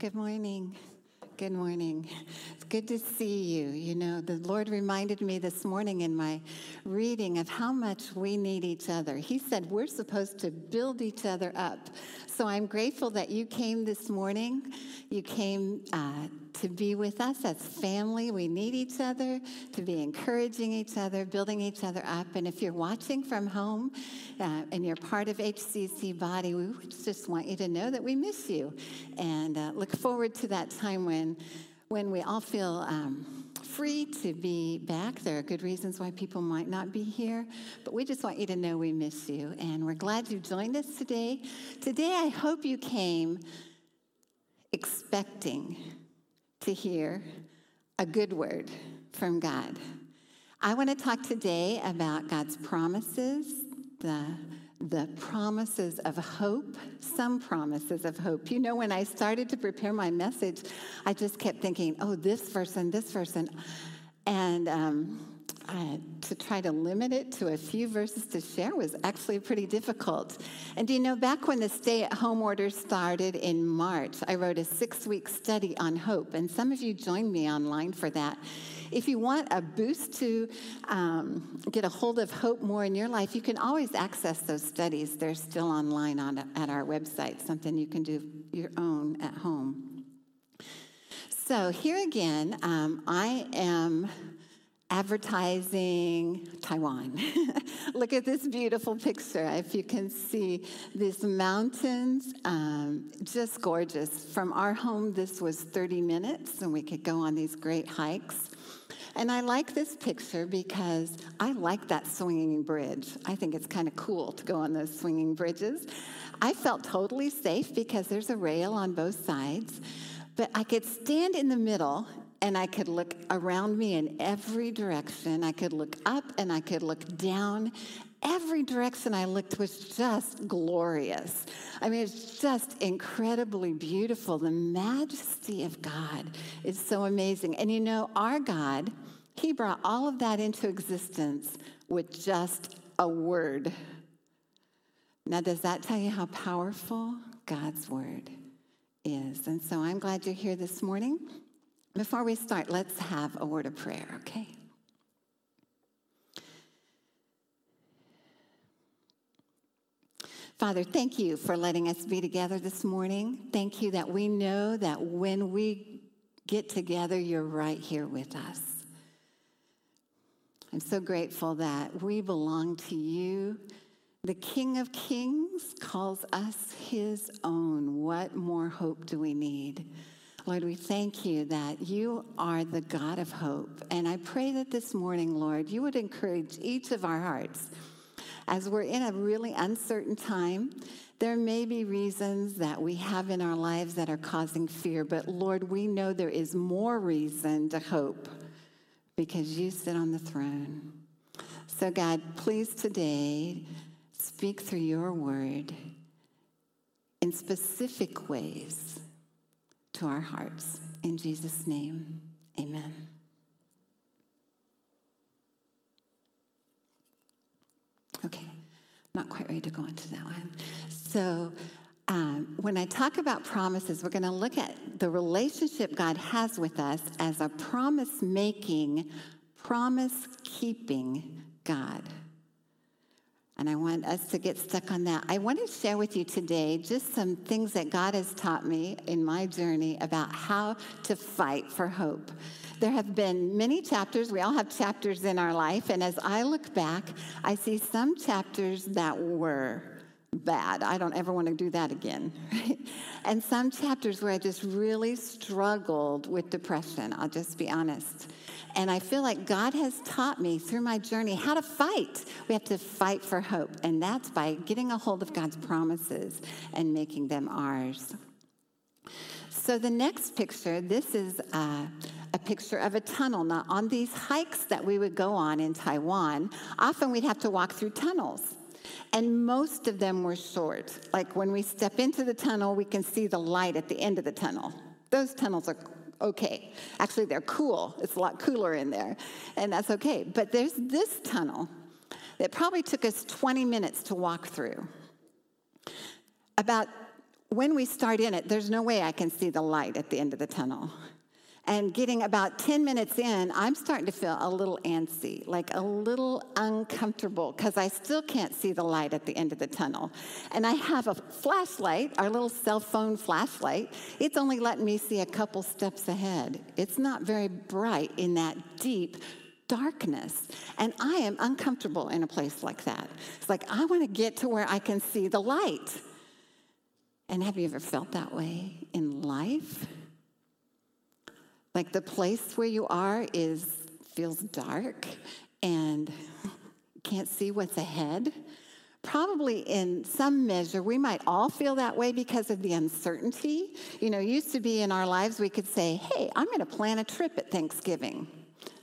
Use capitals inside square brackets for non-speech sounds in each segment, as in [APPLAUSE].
Good morning. Good morning. It's good to see you. You know, the Lord reminded me this morning in my reading of how much we need each other. He said we're supposed to build each other up. So I'm grateful that you came this morning. You came uh, to be with us as family. We need each other to be encouraging each other, building each other up. And if you're watching from home uh, and you're part of HCC Body, we just want you to know that we miss you and uh, look forward to that time when, when we all feel. Um, free to be back. There are good reasons why people might not be here, but we just want you to know we miss you. And we're glad you joined us today. Today, I hope you came expecting to hear a good word from God. I want to talk today about God's promises, the, the promises of hope, some promises of hope. You know, when I started to prepare my message, I just kept thinking, oh, this verse and this verse. And, and um, uh, to try to limit it to a few verses to share was actually pretty difficult. And do you know, back when the stay at home order started in March, I wrote a six week study on hope, and some of you joined me online for that. If you want a boost to um, get a hold of hope more in your life, you can always access those studies. They're still online on, at our website, something you can do your own at home. So, here again, um, I am advertising Taiwan. [LAUGHS] Look at this beautiful picture. If you can see these mountains, um, just gorgeous. From our home, this was 30 minutes, and we could go on these great hikes. And I like this picture because I like that swinging bridge. I think it's kind of cool to go on those swinging bridges. I felt totally safe because there's a rail on both sides, but I could stand in the middle and I could look around me in every direction. I could look up and I could look down. Every direction I looked was just glorious. I mean, it's just incredibly beautiful. The majesty of God is so amazing. And you know, our God, He brought all of that into existence with just a word. Now, does that tell you how powerful God's word is? And so I'm glad you're here this morning. Before we start, let's have a word of prayer, okay? Father, thank you for letting us be together this morning. Thank you that we know that when we get together, you're right here with us. I'm so grateful that we belong to you. The King of Kings calls us his own. What more hope do we need? Lord, we thank you that you are the God of hope. And I pray that this morning, Lord, you would encourage each of our hearts as we're in a really uncertain time. There may be reasons that we have in our lives that are causing fear, but Lord, we know there is more reason to hope because you sit on the throne. So, God, please today speak through your word in specific ways to our hearts. In Jesus' name, amen. Okay, not quite ready to go into that one. So, um, when I talk about promises, we're going to look at the relationship God has with us as a promise making, promise keeping God. And I want us to get stuck on that. I want to share with you today just some things that God has taught me in my journey about how to fight for hope. There have been many chapters. We all have chapters in our life. And as I look back, I see some chapters that were bad. I don't ever want to do that again. [LAUGHS] And some chapters where I just really struggled with depression. I'll just be honest. And I feel like God has taught me through my journey how to fight. We have to fight for hope, and that's by getting a hold of God's promises and making them ours. So, the next picture this is a, a picture of a tunnel. Now, on these hikes that we would go on in Taiwan, often we'd have to walk through tunnels. And most of them were short. Like when we step into the tunnel, we can see the light at the end of the tunnel. Those tunnels are okay. Actually, they're cool. It's a lot cooler in there, and that's okay. But there's this tunnel that probably took us 20 minutes to walk through. About when we start in it, there's no way I can see the light at the end of the tunnel. And getting about 10 minutes in, I'm starting to feel a little antsy, like a little uncomfortable, because I still can't see the light at the end of the tunnel. And I have a flashlight, our little cell phone flashlight. It's only letting me see a couple steps ahead. It's not very bright in that deep, darkness. And I am uncomfortable in a place like that. It's like, I want to get to where I can see the light. And have you ever felt that way in life? Like the place where you are is feels dark and [LAUGHS] can't see what's ahead. Probably in some measure, we might all feel that way because of the uncertainty. You know, used to be in our lives, we could say, hey, I'm going to plan a trip at Thanksgiving.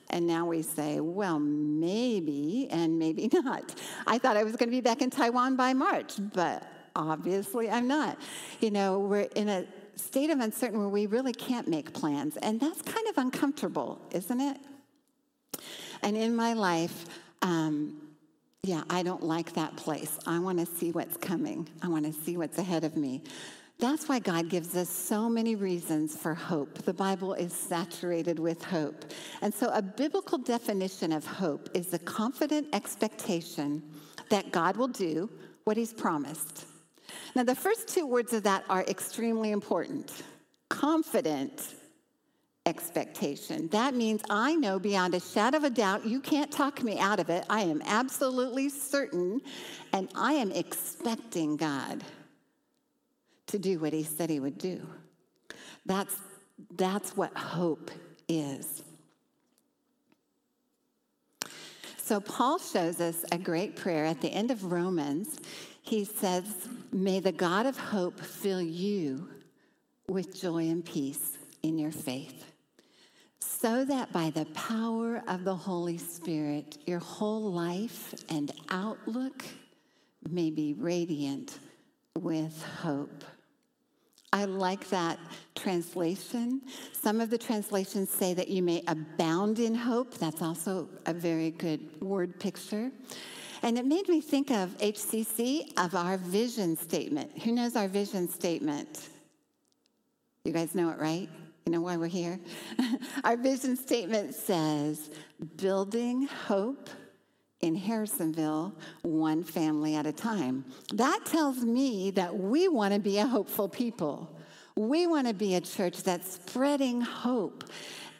And now we say, well, maybe and maybe [LAUGHS] not. I thought I was going to be back in Taiwan by March, but obviously I'm not. You know, we're in a state of uncertainty where we really can't make plans. And that's kind of uncomfortable, isn't it? And in my life, um, yeah, I don't like that place. I want to see what's coming, I want to see what's ahead of me. That's why God gives us so many reasons for hope. The Bible is saturated with hope. And so, a biblical definition of hope is the confident expectation that God will do what He's promised. Now, the first two words of that are extremely important confident expectation. That means I know beyond a shadow of a doubt you can't talk me out of it. I am absolutely certain, and I am expecting God to do what He said He would do. That's, that's what hope is. So, Paul shows us a great prayer at the end of Romans he says, May the God of hope fill you with joy and peace in your faith, so that by the power of the Holy Spirit, your whole life and outlook may be radiant with hope. I like that translation. Some of the translations say that you may abound in hope. That's also a very good word picture. And it made me think of HCC, of our vision statement. Who knows our vision statement? You guys know it, right? You know why we're here? [LAUGHS] our vision statement says building hope in Harrisonville, one family at a time. That tells me that we want to be a hopeful people. We want to be a church that's spreading hope.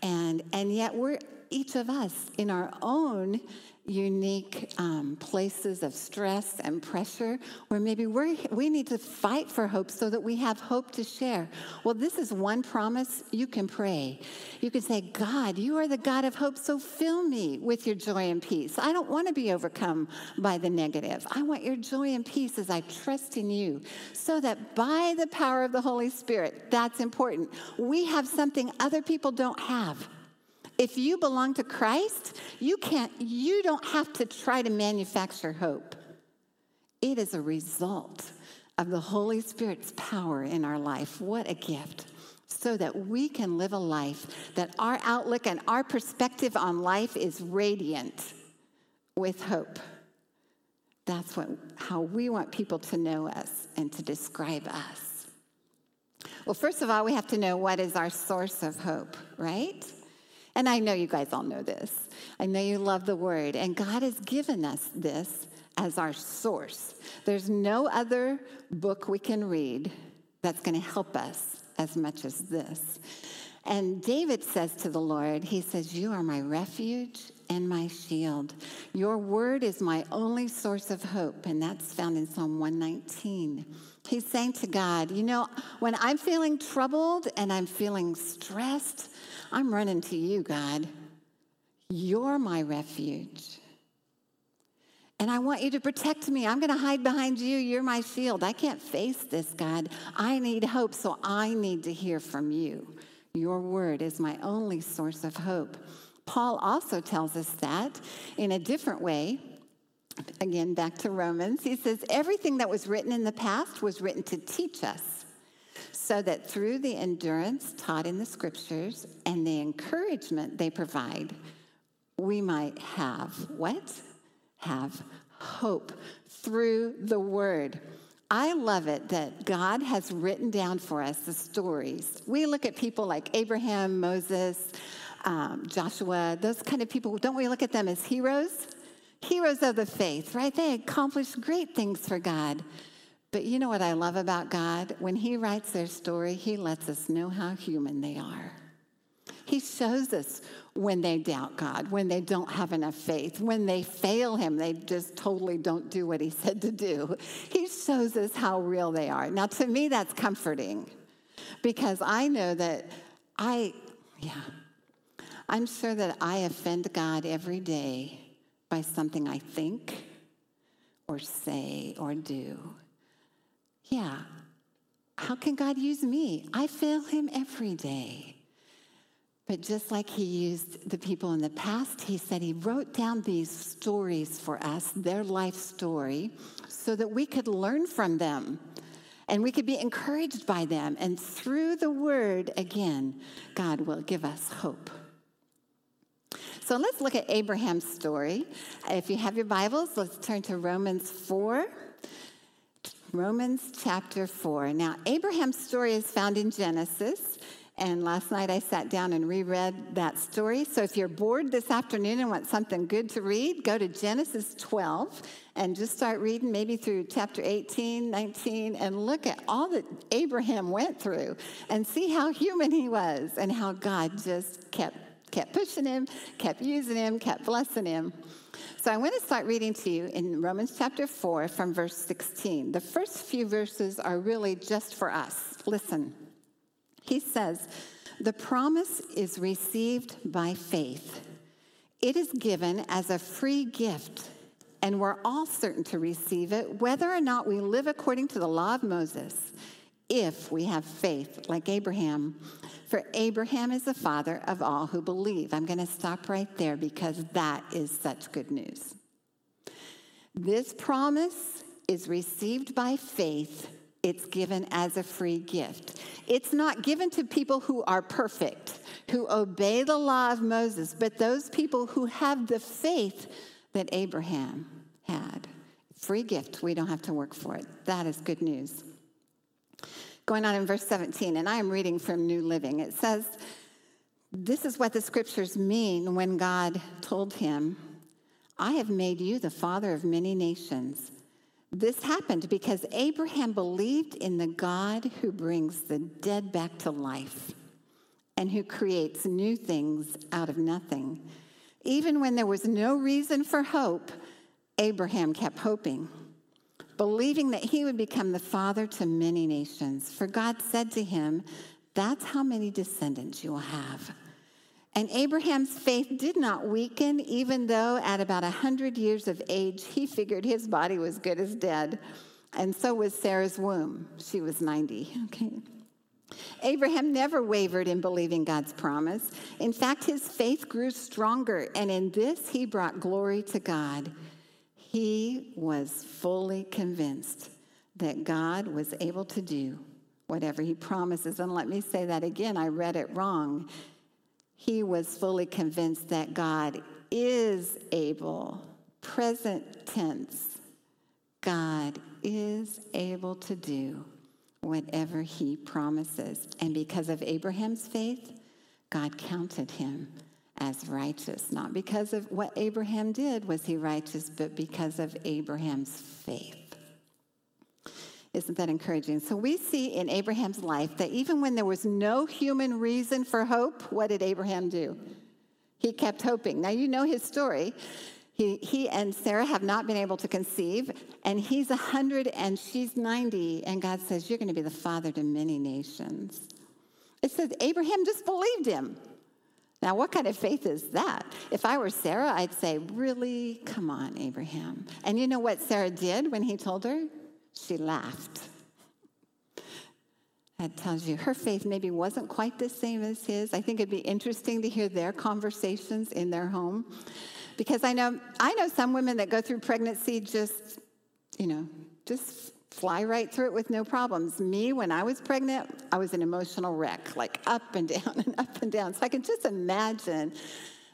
And, and yet, we're each of us in our own unique um, places of stress and pressure where maybe we we need to fight for hope so that we have hope to share. Well, this is one promise you can pray. You can say, God, you are the God of hope, so fill me with your joy and peace. I don't want to be overcome by the negative. I want your joy and peace as I trust in you, so that by the power of the Holy Spirit, that's important, we have something other people don't have. If you belong to Christ, you can't you don't have to try to manufacture hope. It is a result of the Holy Spirit's power in our life. What a gift. So that we can live a life that our outlook and our perspective on life is radiant with hope. That's what, how we want people to know us and to describe us. Well, first of all, we have to know what is our source of hope, right? And I know you guys all know this. I know you love the word. And God has given us this as our source. There's no other book we can read that's going to help us as much as this. And David says to the Lord, He says, You are my refuge and my shield. Your word is my only source of hope. And that's found in Psalm 119. He's saying to God, You know, when I'm feeling troubled and I'm feeling stressed, I'm running to you, God. You're my refuge. And I want you to protect me. I'm going to hide behind you. You're my shield. I can't face this, God. I need hope, so I need to hear from you. Your word is my only source of hope. Paul also tells us that in a different way. Again, back to Romans. He says, Everything that was written in the past was written to teach us so that through the endurance taught in the scriptures and the encouragement they provide, we might have what? Have hope through the word. I love it that God has written down for us the stories. We look at people like Abraham, Moses, um, Joshua, those kind of people. Don't we look at them as heroes? Heroes of the faith, right? They accomplished great things for God. But you know what I love about God? When He writes their story, He lets us know how human they are. He shows us when they doubt God, when they don't have enough faith, when they fail Him, they just totally don't do what He said to do. He shows us how real they are. Now, to me, that's comforting because I know that I, yeah, I'm sure that I offend God every day by something I think or say or do. Yeah, how can God use me? I fail Him every day. But just like he used the people in the past, he said he wrote down these stories for us, their life story, so that we could learn from them and we could be encouraged by them. And through the word, again, God will give us hope. So let's look at Abraham's story. If you have your Bibles, let's turn to Romans 4. Romans chapter 4. Now, Abraham's story is found in Genesis. And last night I sat down and reread that story. So if you're bored this afternoon and want something good to read, go to Genesis 12 and just start reading maybe through chapter 18, 19, and look at all that Abraham went through and see how human he was and how God just kept kept pushing him, kept using him, kept blessing him. So I want to start reading to you in Romans chapter 4 from verse 16. The first few verses are really just for us. Listen. He says, The promise is received by faith. It is given as a free gift, and we're all certain to receive it, whether or not we live according to the law of Moses, if we have faith like Abraham. For Abraham is the father of all who believe. I'm going to stop right there because that is such good news. This promise is received by faith it's given as a free gift. It's not given to people who are perfect, who obey the law of Moses, but those people who have the faith that Abraham had. Free gift. We don't have to work for it. That is good news. Going on in verse 17, and I am reading from New Living. It says, This is what the scriptures mean when God told him, I have made you the father of many nations. This happened because Abraham believed in the God who brings the dead back to life and who creates new things out of nothing. Even when there was no reason for hope, Abraham kept hoping, believing that he would become the father to many nations. For God said to him, That's how many descendants you will have. And Abraham's faith did not weaken, even though at about 100 years of age, he figured his body was good as dead. And so was Sarah's womb. She was 90. Okay. Abraham never wavered in believing God's promise. In fact, his faith grew stronger, and in this he brought glory to God. He was fully convinced that God was able to do whatever he promises. And let me say that again, I read it wrong he was fully convinced that God is able, present tense, God is able to do whatever he promises. And because of Abraham's faith, God counted him as righteous. Not because of what Abraham did was he righteous, but because of Abraham's faith. Isn't that encouraging? So we see in Abraham's life that even when there was no human reason for hope, what did Abraham do? He kept hoping. Now you know his story. He, he and Sarah have not been able to conceive, and he's 100 and she's 90, and God says, You're going to be the father to many nations. It says Abraham just believed him. Now, what kind of faith is that? If I were Sarah, I'd say, Really? Come on, Abraham. And you know what Sarah did when he told her? She laughed. That tells you her faith maybe wasn't quite the same as his. I think it'd be interesting to hear their conversations in their home. Because I know I know some women that go through pregnancy just, you know, just fly right through it with no problems. Me, when I was pregnant, I was an emotional wreck, like up and [LAUGHS] down and up and down. So I can just imagine,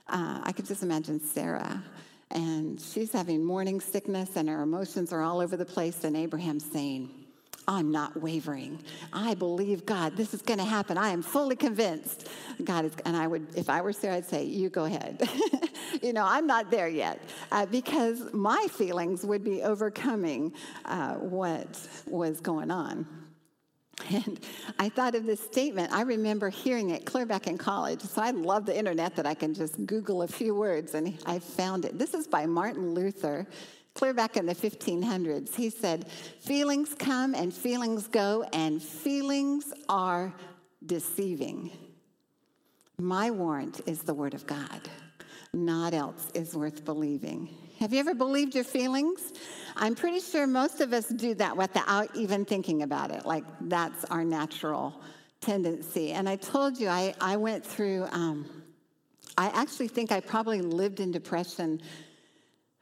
uh, I could just imagine Sarah and she's having morning sickness and her emotions are all over the place. And Abraham's saying, I'm not wavering. I believe God. This is going to happen. I am fully convinced. God is, and I would, if I were Sarah, I'd say, "You go ahead." [LAUGHS] you know, I'm not there yet uh, because my feelings would be overcoming uh, what was going on. And I thought of this statement. I remember hearing it clear back in college. So I love the internet that I can just Google a few words and I found it. This is by Martin Luther, clear back in the 1500s. He said, Feelings come and feelings go, and feelings are deceiving. My warrant is the word of God. Not else is worth believing. Have you ever believed your feelings? I'm pretty sure most of us do that without even thinking about it. Like that's our natural tendency. And I told you, I, I went through, um, I actually think I probably lived in depression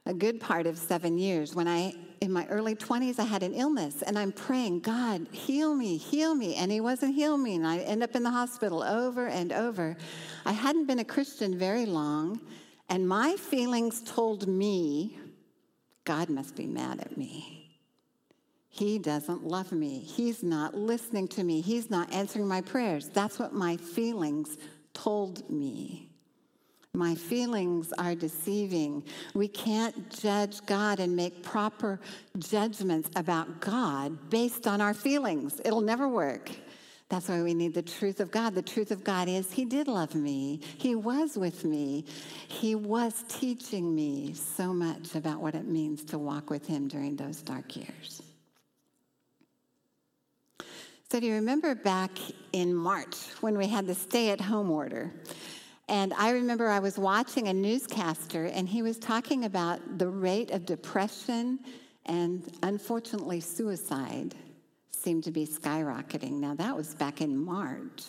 a good part of seven years. When I, in my early 20s, I had an illness and I'm praying, God, heal me, heal me. And He wasn't healing me. And I end up in the hospital over and over. I hadn't been a Christian very long. And my feelings told me, God must be mad at me. He doesn't love me. He's not listening to me. He's not answering my prayers. That's what my feelings told me. My feelings are deceiving. We can't judge God and make proper judgments about God based on our feelings. It'll never work. That's why we need the truth of God. The truth of God is He did love me, He was with me, He was teaching me so much about what it means to walk with Him during those dark years. So, do you remember back in March when we had the stay at home order? And I remember I was watching a newscaster, and he was talking about the rate of depression and unfortunately suicide seemed to be skyrocketing. Now, that was back in March,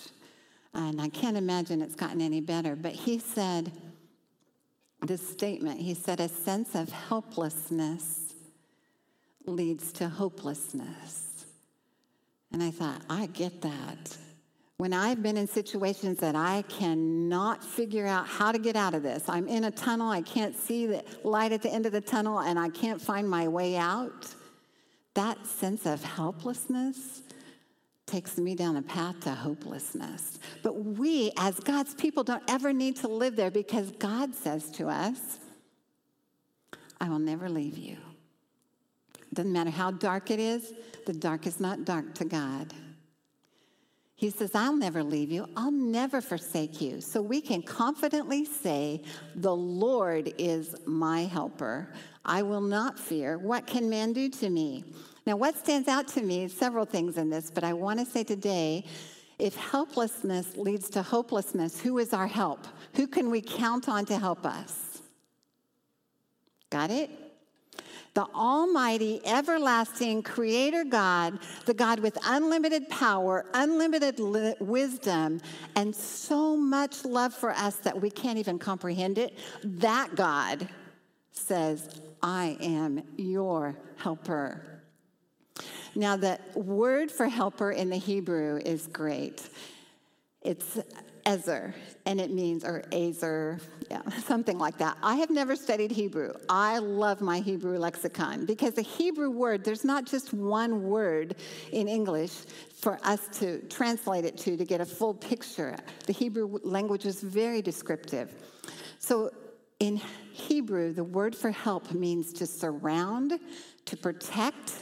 and I can't imagine it's gotten any better. But he said this statement he said, a sense of helplessness leads to hopelessness. And I thought, I get that. When I've been in situations that I cannot figure out how to get out of this, I'm in a tunnel, I can't see the light at the end of the tunnel, and I can't find my way out, that sense of helplessness takes me down a path to hopelessness. But we, as God's people, don't ever need to live there because God says to us, I will never leave you. Doesn't matter how dark it is, the dark is not dark to God. He says, I'll never leave you. I'll never forsake you. So we can confidently say, The Lord is my helper. I will not fear. What can man do to me? Now, what stands out to me is several things in this, but I want to say today if helplessness leads to hopelessness, who is our help? Who can we count on to help us? Got it? The Almighty, everlasting Creator God, the God with unlimited power, unlimited li- wisdom, and so much love for us that we can't even comprehend it, that God says, I am your helper. Now, the word for helper in the Hebrew is great. It's Ezer, and it means, or Azer, yeah, [LAUGHS] something like that. I have never studied Hebrew. I love my Hebrew lexicon because the Hebrew word, there's not just one word in English for us to translate it to to get a full picture. The Hebrew language is very descriptive. So in Hebrew, the word for help means to surround, to protect,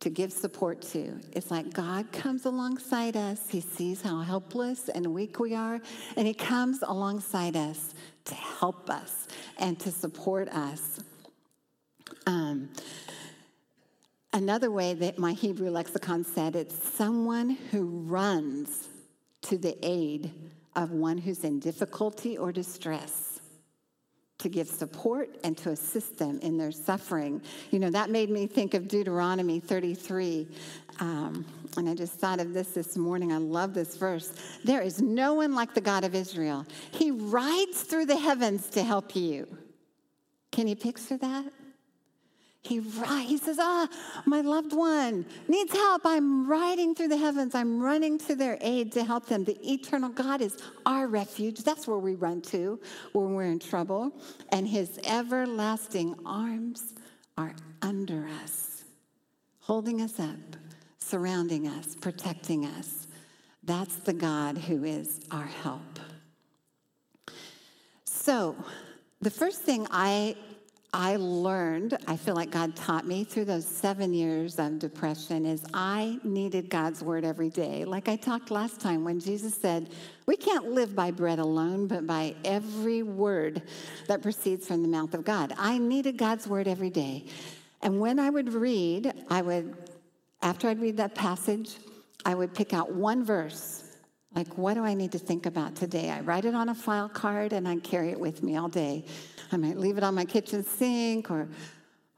to give support to. It's like God comes alongside us. He sees how helpless and weak we are, and He comes alongside us to help us and to support us. Um, another way that my Hebrew lexicon said it's someone who runs to the aid of one who's in difficulty or distress to give support and to assist them in their suffering. You know, that made me think of Deuteronomy 33. Um, and I just thought of this this morning. I love this verse. There is no one like the God of Israel. He rides through the heavens to help you. Can you picture that? He, he says, Ah, my loved one needs help. I'm riding through the heavens. I'm running to their aid to help them. The eternal God is our refuge. That's where we run to when we're in trouble. And his everlasting arms are under us, holding us up, surrounding us, protecting us. That's the God who is our help. So, the first thing I I learned, I feel like God taught me through those seven years of depression, is I needed God's word every day. Like I talked last time when Jesus said, We can't live by bread alone, but by every word that proceeds from the mouth of God. I needed God's word every day. And when I would read, I would, after I'd read that passage, I would pick out one verse. Like, what do I need to think about today? I write it on a file card and I carry it with me all day. I might leave it on my kitchen sink or,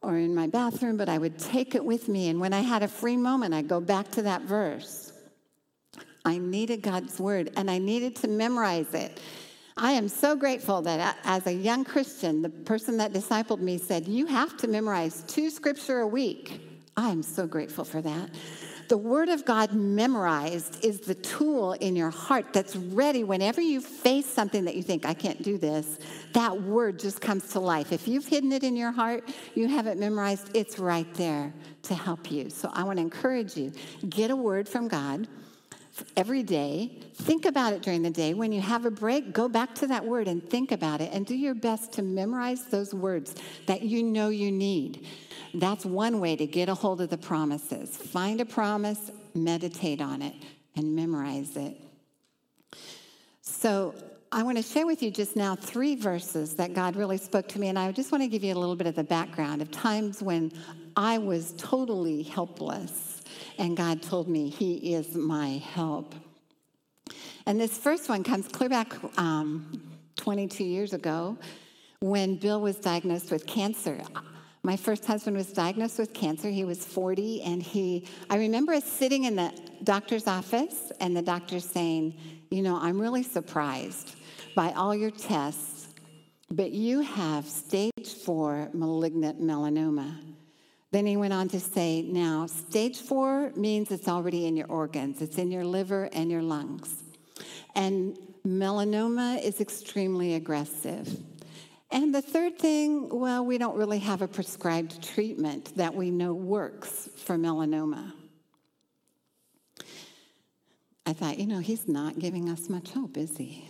or in my bathroom, but I would take it with me. And when I had a free moment, I'd go back to that verse. I needed God's word and I needed to memorize it. I am so grateful that as a young Christian, the person that discipled me said, You have to memorize two scripture a week. I am so grateful for that. The Word of God memorized is the tool in your heart that's ready whenever you face something that you think, I can't do this. That Word just comes to life. If you've hidden it in your heart, you have it memorized, it's right there to help you. So I want to encourage you get a word from God every day. Think about it during the day. When you have a break, go back to that word and think about it and do your best to memorize those words that you know you need. That's one way to get a hold of the promises. Find a promise, meditate on it, and memorize it. So, I want to share with you just now three verses that God really spoke to me, and I just want to give you a little bit of the background of times when I was totally helpless, and God told me, He is my help. And this first one comes clear back um, 22 years ago when Bill was diagnosed with cancer. My first husband was diagnosed with cancer. He was 40, and he, I remember us sitting in the doctor's office, and the doctor saying, You know, I'm really surprised by all your tests, but you have stage four malignant melanoma. Then he went on to say, Now, stage four means it's already in your organs, it's in your liver and your lungs. And melanoma is extremely aggressive. And the third thing, well, we don't really have a prescribed treatment that we know works for melanoma. I thought, you know, he's not giving us much hope, is he?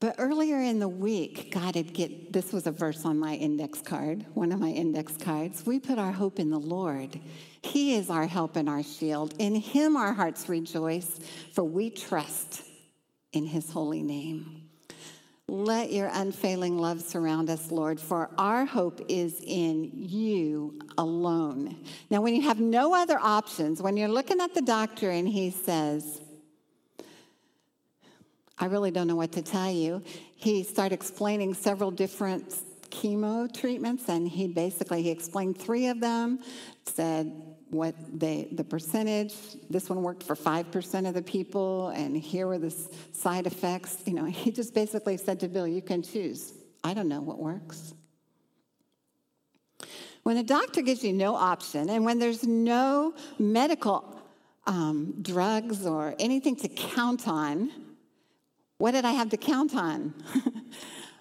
But earlier in the week, God had get this was a verse on my index card, one of my index cards. We put our hope in the Lord. He is our help and our shield. In him our hearts rejoice, for we trust in his holy name. Let your unfailing love surround us, Lord, for our hope is in you alone. Now, when you have no other options, when you're looking at the doctor and he says, I really don't know what to tell you, he started explaining several different chemo treatments, and he basically he explained three of them, said, what they, the percentage, this one worked for 5% of the people, and here were the side effects. You know, [LAUGHS] he just basically said to Bill, you can choose. I don't know what works. When a doctor gives you no option, and when there's no medical um, drugs or anything to count on, what did I have to count on? [LAUGHS]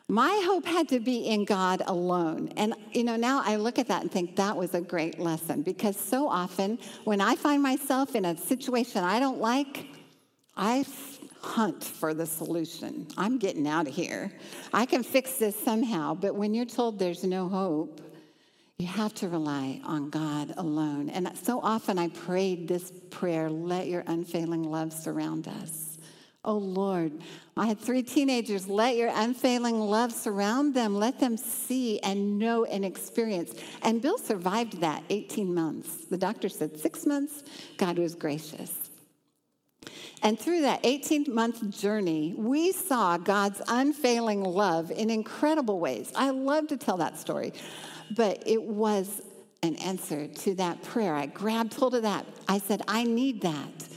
My hope had to be in God alone. And, you know, now I look at that and think that was a great lesson because so often when I find myself in a situation I don't like, I hunt for the solution. I'm getting out of here. I can fix this somehow. But when you're told there's no hope, you have to rely on God alone. And so often I prayed this prayer let your unfailing love surround us. Oh Lord, I had three teenagers. Let your unfailing love surround them. Let them see and know and experience. And Bill survived that 18 months. The doctor said six months. God was gracious. And through that 18 month journey, we saw God's unfailing love in incredible ways. I love to tell that story, but it was an answer to that prayer. I grabbed hold of that. I said, I need that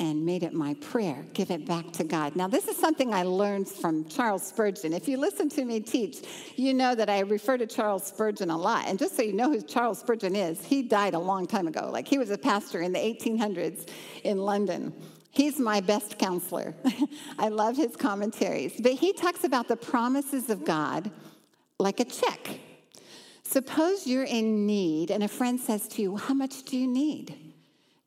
and made it my prayer give it back to God. Now, this is something I learned from Charles Spurgeon. If you listen to me teach, you know that I refer to Charles Spurgeon a lot. And just so you know who Charles Spurgeon is, he died a long time ago. Like he was a pastor in the 1800s in London. He's my best counselor. [LAUGHS] I love his commentaries. But he talks about the promises of God like a check. Suppose you're in need and a friend says to you, How much do you need?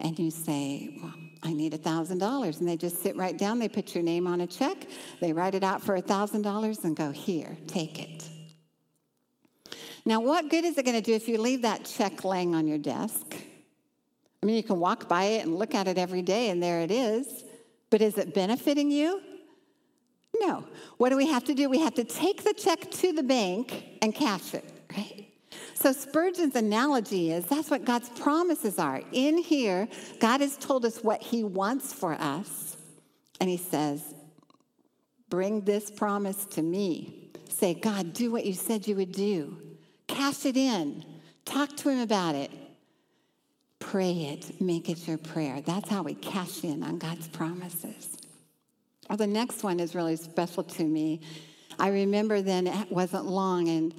and you say, well, I need $1,000. And they just sit right down, they put your name on a check, they write it out for $1,000 and go, Here, take it. Now, what good is it going to do if you leave that check laying on your desk? I mean, you can walk by it and look at it every day, and there it is. But is it benefiting you? No. What do we have to do? We have to take the check to the bank and cash it, right? So Spurgeon's analogy is that's what God's promises are. In here, God has told us what he wants for us. And he says, Bring this promise to me. Say, God, do what you said you would do. Cash it in. Talk to him about it. Pray it. Make it your prayer. That's how we cash in on God's promises. Well, the next one is really special to me. I remember then it wasn't long, and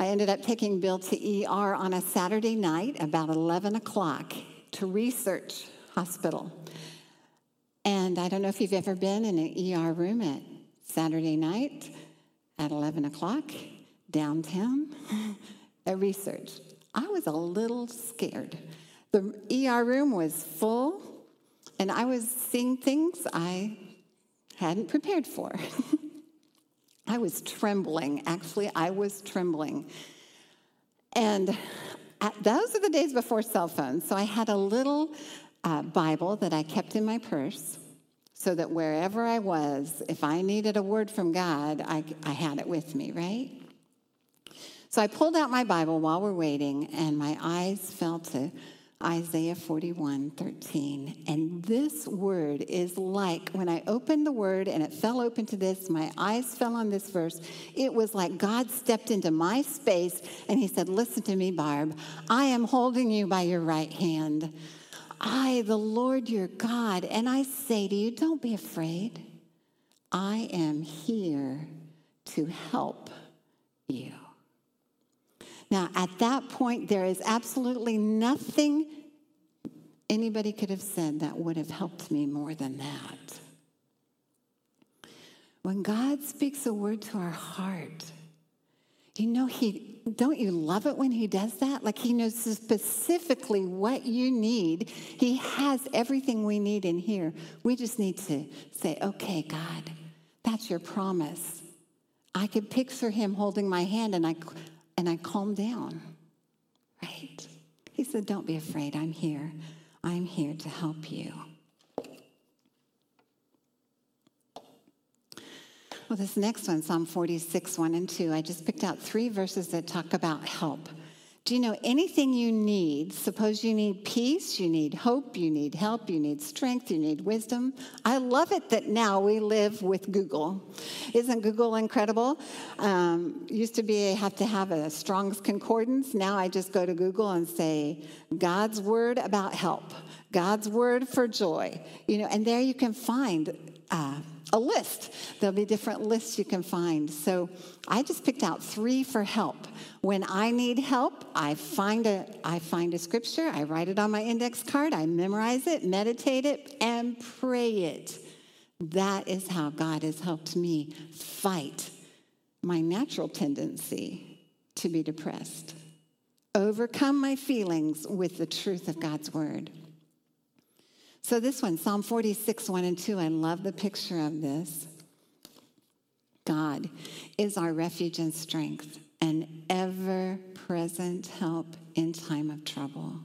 I ended up taking Bill to ER on a Saturday night about 11 o'clock to research hospital. And I don't know if you've ever been in an ER room at Saturday night at 11 o'clock downtown [LAUGHS] at research. I was a little scared. The ER room was full, and I was seeing things I hadn't prepared for. [LAUGHS] I was trembling. Actually, I was trembling. And those are the days before cell phones. So I had a little uh, Bible that I kept in my purse so that wherever I was, if I needed a word from God, I, I had it with me, right? So I pulled out my Bible while we're waiting, and my eyes fell to Isaiah 41 13. And this word is like when I opened the word and it fell open to this, my eyes fell on this verse. It was like God stepped into my space and he said, Listen to me, Barb. I am holding you by your right hand. I, the Lord your God, and I say to you, don't be afraid. I am here to help you. Now, at that point, there is absolutely nothing anybody could have said that would have helped me more than that. When God speaks a word to our heart, you know, he don't you love it when he does that? Like he knows specifically what you need. He has everything we need in here. We just need to say, okay, God, that's your promise. I could picture him holding my hand and I and I calmed down, right? He said, Don't be afraid. I'm here. I'm here to help you. Well, this next one, Psalm 46, 1 and 2, I just picked out three verses that talk about help. Do you know anything you need? Suppose you need peace, you need hope, you need help, you need strength, you need wisdom. I love it that now we live with Google. Isn't Google incredible? Um, used to be I have to have a Strong's Concordance. Now I just go to Google and say, God's word about help, God's word for joy. You know, and there you can find. Uh, a list. There'll be different lists you can find. So I just picked out three for help. When I need help, I find a I find a scripture, I write it on my index card, I memorize it, meditate it, and pray it. That is how God has helped me fight my natural tendency to be depressed. Overcome my feelings with the truth of God's word. So, this one, Psalm 46, 1 and 2, I love the picture of this. God is our refuge and strength, an ever present help in time of trouble.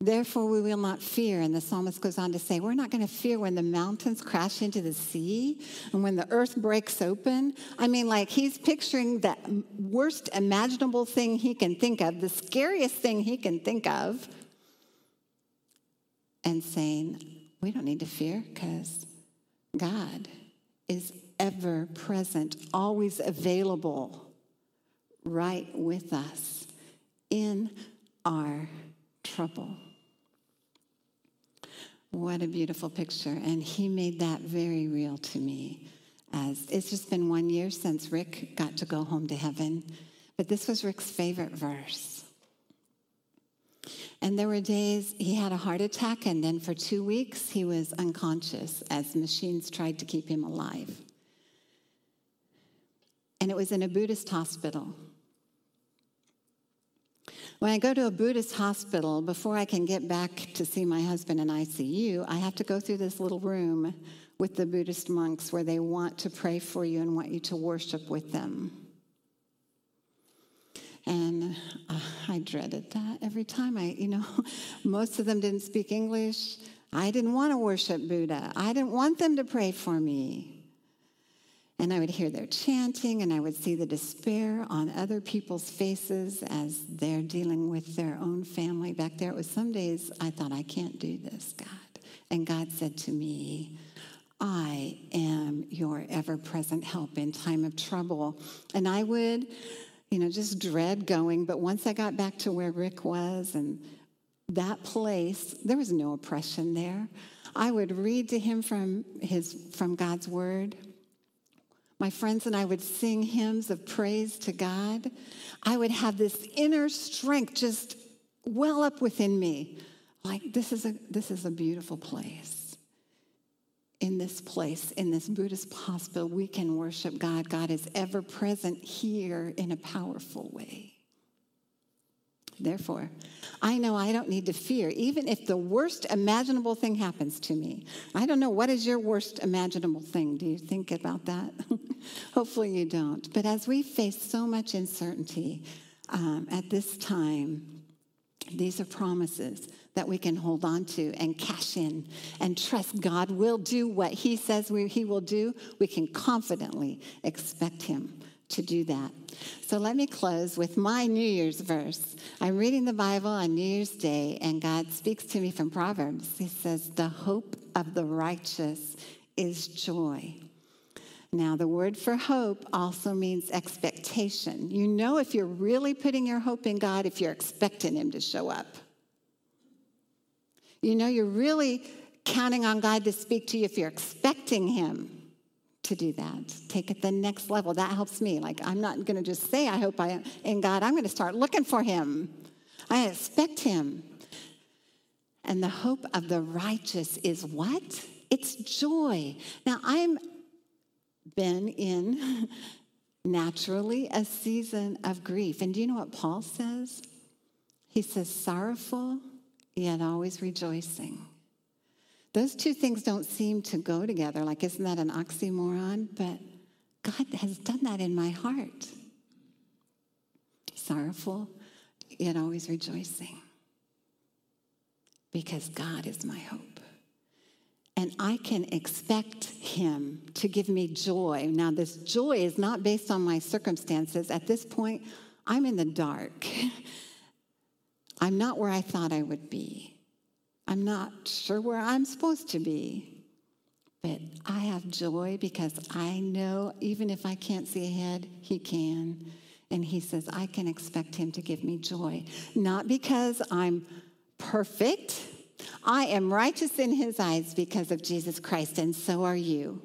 Therefore, we will not fear. And the psalmist goes on to say, We're not going to fear when the mountains crash into the sea and when the earth breaks open. I mean, like, he's picturing the worst imaginable thing he can think of, the scariest thing he can think of and saying, we don't need to fear because God is ever present, always available, right with us in our trouble. What a beautiful picture. And he made that very real to me. As it's just been one year since Rick got to go home to heaven. But this was Rick's favorite verse. And there were days he had a heart attack, and then for two weeks he was unconscious as machines tried to keep him alive. And it was in a Buddhist hospital. When I go to a Buddhist hospital, before I can get back to see my husband in ICU, I have to go through this little room with the Buddhist monks where they want to pray for you and want you to worship with them. And uh, I dreaded that every time I, you know, [LAUGHS] most of them didn't speak English. I didn't want to worship Buddha. I didn't want them to pray for me. And I would hear their chanting, and I would see the despair on other people's faces as they're dealing with their own family back there. It was some days I thought, I can't do this, God. And God said to me, I am your ever present help in time of trouble. And I would, you know, just dread going. But once I got back to where Rick was and that place, there was no oppression there. I would read to him from his from God's word. My friends and I would sing hymns of praise to God. I would have this inner strength just well up within me. Like this is a this is a beautiful place. In this place, in this Buddhist hospital, we can worship God. God is ever present here in a powerful way. Therefore, I know I don't need to fear, even if the worst imaginable thing happens to me. I don't know, what is your worst imaginable thing? Do you think about that? [LAUGHS] Hopefully, you don't. But as we face so much uncertainty um, at this time, these are promises that we can hold on to and cash in and trust God will do what He says we, He will do. We can confidently expect Him to do that. So let me close with my New Year's verse. I'm reading the Bible on New Year's Day, and God speaks to me from Proverbs. He says, The hope of the righteous is joy. Now, the word for hope also means expectation. You know, if you're really putting your hope in God, if you're expecting Him to show up. You know, you're really counting on God to speak to you if you're expecting Him to do that. Take it the next level. That helps me. Like, I'm not going to just say, I hope I am in God. I'm going to start looking for Him. I expect Him. And the hope of the righteous is what? It's joy. Now, I'm been in [LAUGHS] naturally a season of grief. And do you know what Paul says? He says, sorrowful, yet always rejoicing. Those two things don't seem to go together. Like, isn't that an oxymoron? But God has done that in my heart. Sorrowful, yet always rejoicing. Because God is my hope. And I can expect Him to give me joy. Now, this joy is not based on my circumstances. At this point, I'm in the dark. [LAUGHS] I'm not where I thought I would be. I'm not sure where I'm supposed to be, but I have joy because I know even if I can't see ahead, He can. And He says, I can expect Him to give me joy. Not because I'm perfect, I am righteous in His eyes because of Jesus Christ, and so are you.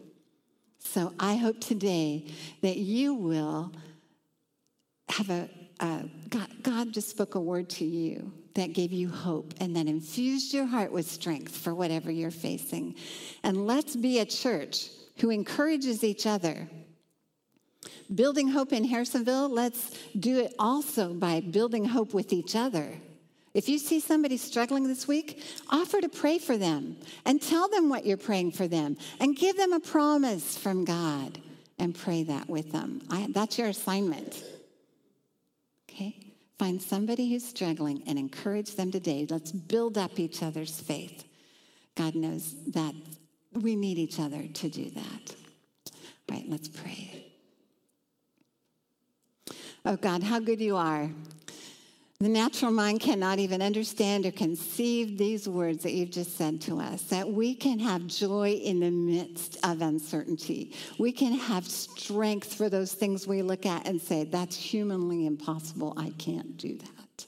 So I hope today that you will have a, a God, God just spoke a word to you that gave you hope and that infused your heart with strength for whatever you're facing. And let's be a church who encourages each other. Building hope in Harrisonville, let's do it also by building hope with each other. If you see somebody struggling this week, offer to pray for them and tell them what you're praying for them and give them a promise from God and pray that with them. I, that's your assignment. Okay? Find somebody who's struggling and encourage them today. Let's build up each other's faith. God knows that we need each other to do that. All right, let's pray. Oh God, how good you are. The natural mind cannot even understand or conceive these words that you've just said to us that we can have joy in the midst of uncertainty. We can have strength for those things we look at and say, that's humanly impossible. I can't do that.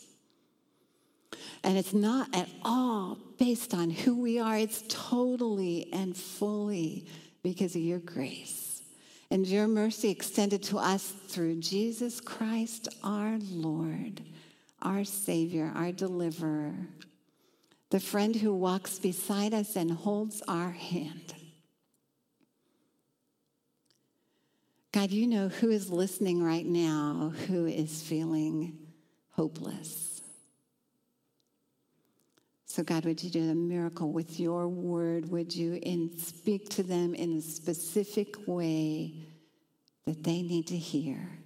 And it's not at all based on who we are, it's totally and fully because of your grace and your mercy extended to us through Jesus Christ our Lord our Savior, our deliverer, the friend who walks beside us and holds our hand. God, you know who is listening right now who is feeling hopeless. So, God, would you do a miracle with your word? Would you in, speak to them in a specific way that they need to hear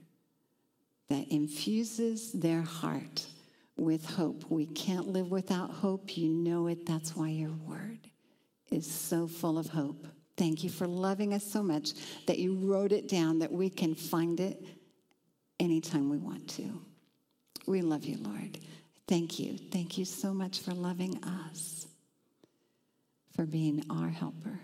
that infuses their heart with hope? We can't live without hope. You know it. That's why your word is so full of hope. Thank you for loving us so much that you wrote it down that we can find it anytime we want to. We love you, Lord. Thank you. Thank you so much for loving us, for being our helper.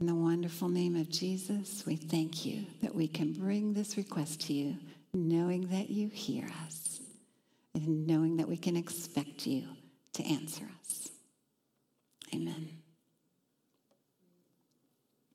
In the wonderful name of Jesus, we thank you that we can bring this request to you, knowing that you hear us and knowing that we can expect you to answer us. Amen.